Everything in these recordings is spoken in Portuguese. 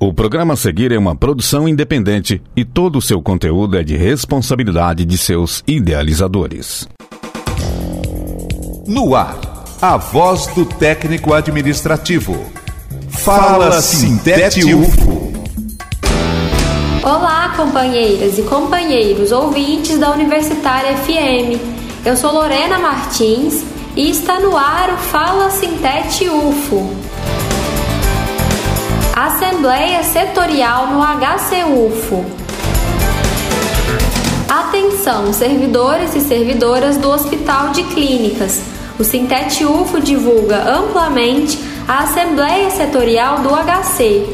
O programa a seguir é uma produção independente e todo o seu conteúdo é de responsabilidade de seus idealizadores. No ar, a voz do técnico administrativo. Fala Sintete UFO. Olá, companheiras e companheiros ouvintes da Universitária FM. Eu sou Lorena Martins e está no ar o Fala Sintete UFO. Assembleia Setorial no HCUFO. Atenção, servidores e servidoras do Hospital de Clínicas. O Sintete UFO divulga amplamente a Assembleia Setorial do HC.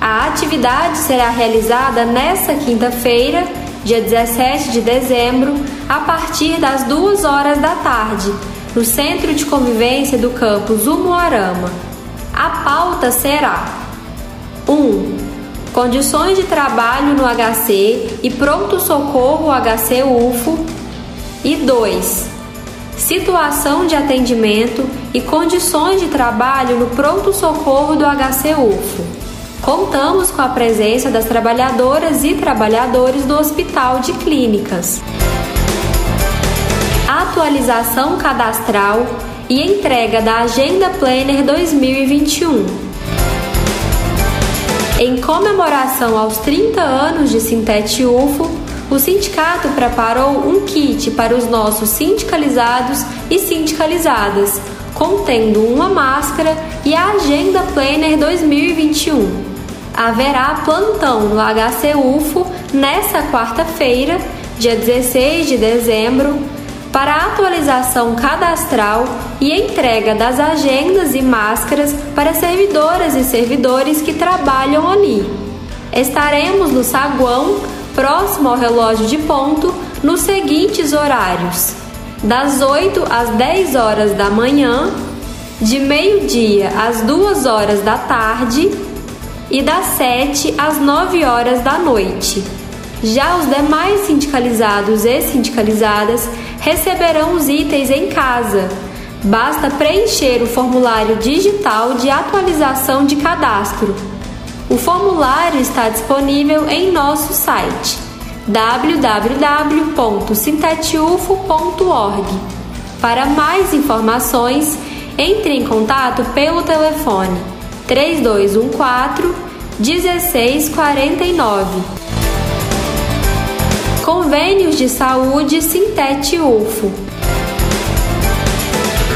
A atividade será realizada nesta quinta-feira, dia 17 de dezembro, a partir das 2 horas da tarde, no Centro de Convivência do campus Umuarama. A pauta será 1. Condições de trabalho no HC e pronto-socorro HC UFO. E 2. Situação de atendimento e condições de trabalho no pronto-socorro do HC UFO. Contamos com a presença das trabalhadoras e trabalhadores do Hospital de Clínicas. Atualização cadastral e entrega da Agenda Planner 2021. Em comemoração aos 30 anos de Sintete UFO, o sindicato preparou um kit para os nossos sindicalizados e sindicalizadas, contendo uma máscara e a Agenda Planner 2021. Haverá plantão no HC UFO nesta quarta-feira, dia 16 de dezembro, para atualização cadastral e entrega das agendas e máscaras para servidoras e servidores que trabalham ali. Estaremos no saguão, próximo ao relógio de ponto, nos seguintes horários: das 8 às 10 horas da manhã, de meio-dia às 2 horas da tarde e das 7 às 9 horas da noite. Já os demais sindicalizados e sindicalizadas receberão os itens em casa. Basta preencher o formulário digital de atualização de cadastro. O formulário está disponível em nosso site www.sintetufo.org. Para mais informações, entre em contato pelo telefone 3214 1649 Convênios de Saúde Sintete UFO.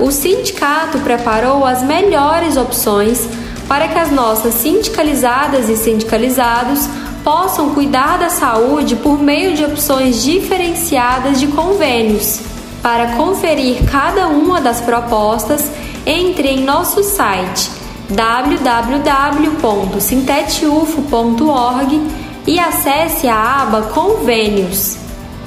O sindicato preparou as melhores opções para que as nossas sindicalizadas e sindicalizados possam cuidar da saúde por meio de opções diferenciadas de convênios. Para conferir cada uma das propostas, entre em nosso site www.sintetufo.org e acesse a aba Convênios.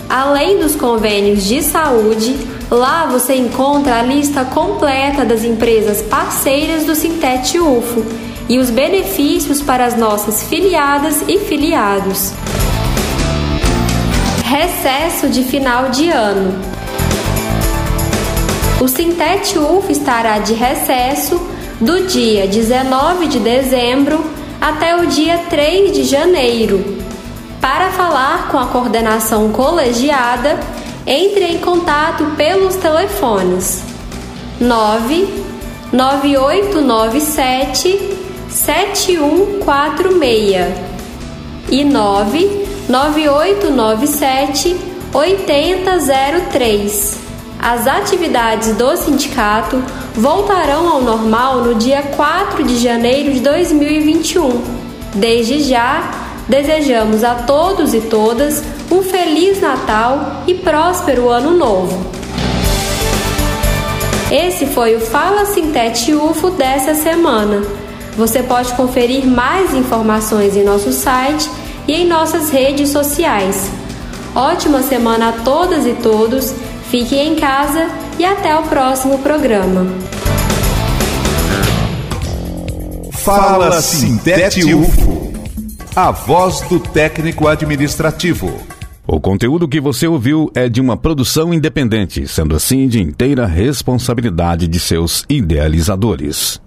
Além dos convênios de saúde, lá você encontra a lista completa das empresas parceiras do Sintete UFO e os benefícios para as nossas filiadas e filiados. Recesso de final de ano. O Sintete UFO estará de recesso do dia 19 de dezembro até o dia 3 de janeiro. Para falar com a coordenação colegiada, entre em contato pelos telefones 99897 7146 e 99897 8003. As atividades do sindicato voltarão ao normal no dia 4 de janeiro de 2021. Desde já, desejamos a todos e todas um feliz Natal e próspero Ano Novo. Esse foi o Fala Sintete UFO dessa semana. Você pode conferir mais informações em nosso site e em nossas redes sociais. Ótima semana a todas e todos Fiquem em casa e até o próximo programa. Fala Sintete UFO, a voz do técnico administrativo. O conteúdo que você ouviu é de uma produção independente, sendo assim de inteira responsabilidade de seus idealizadores.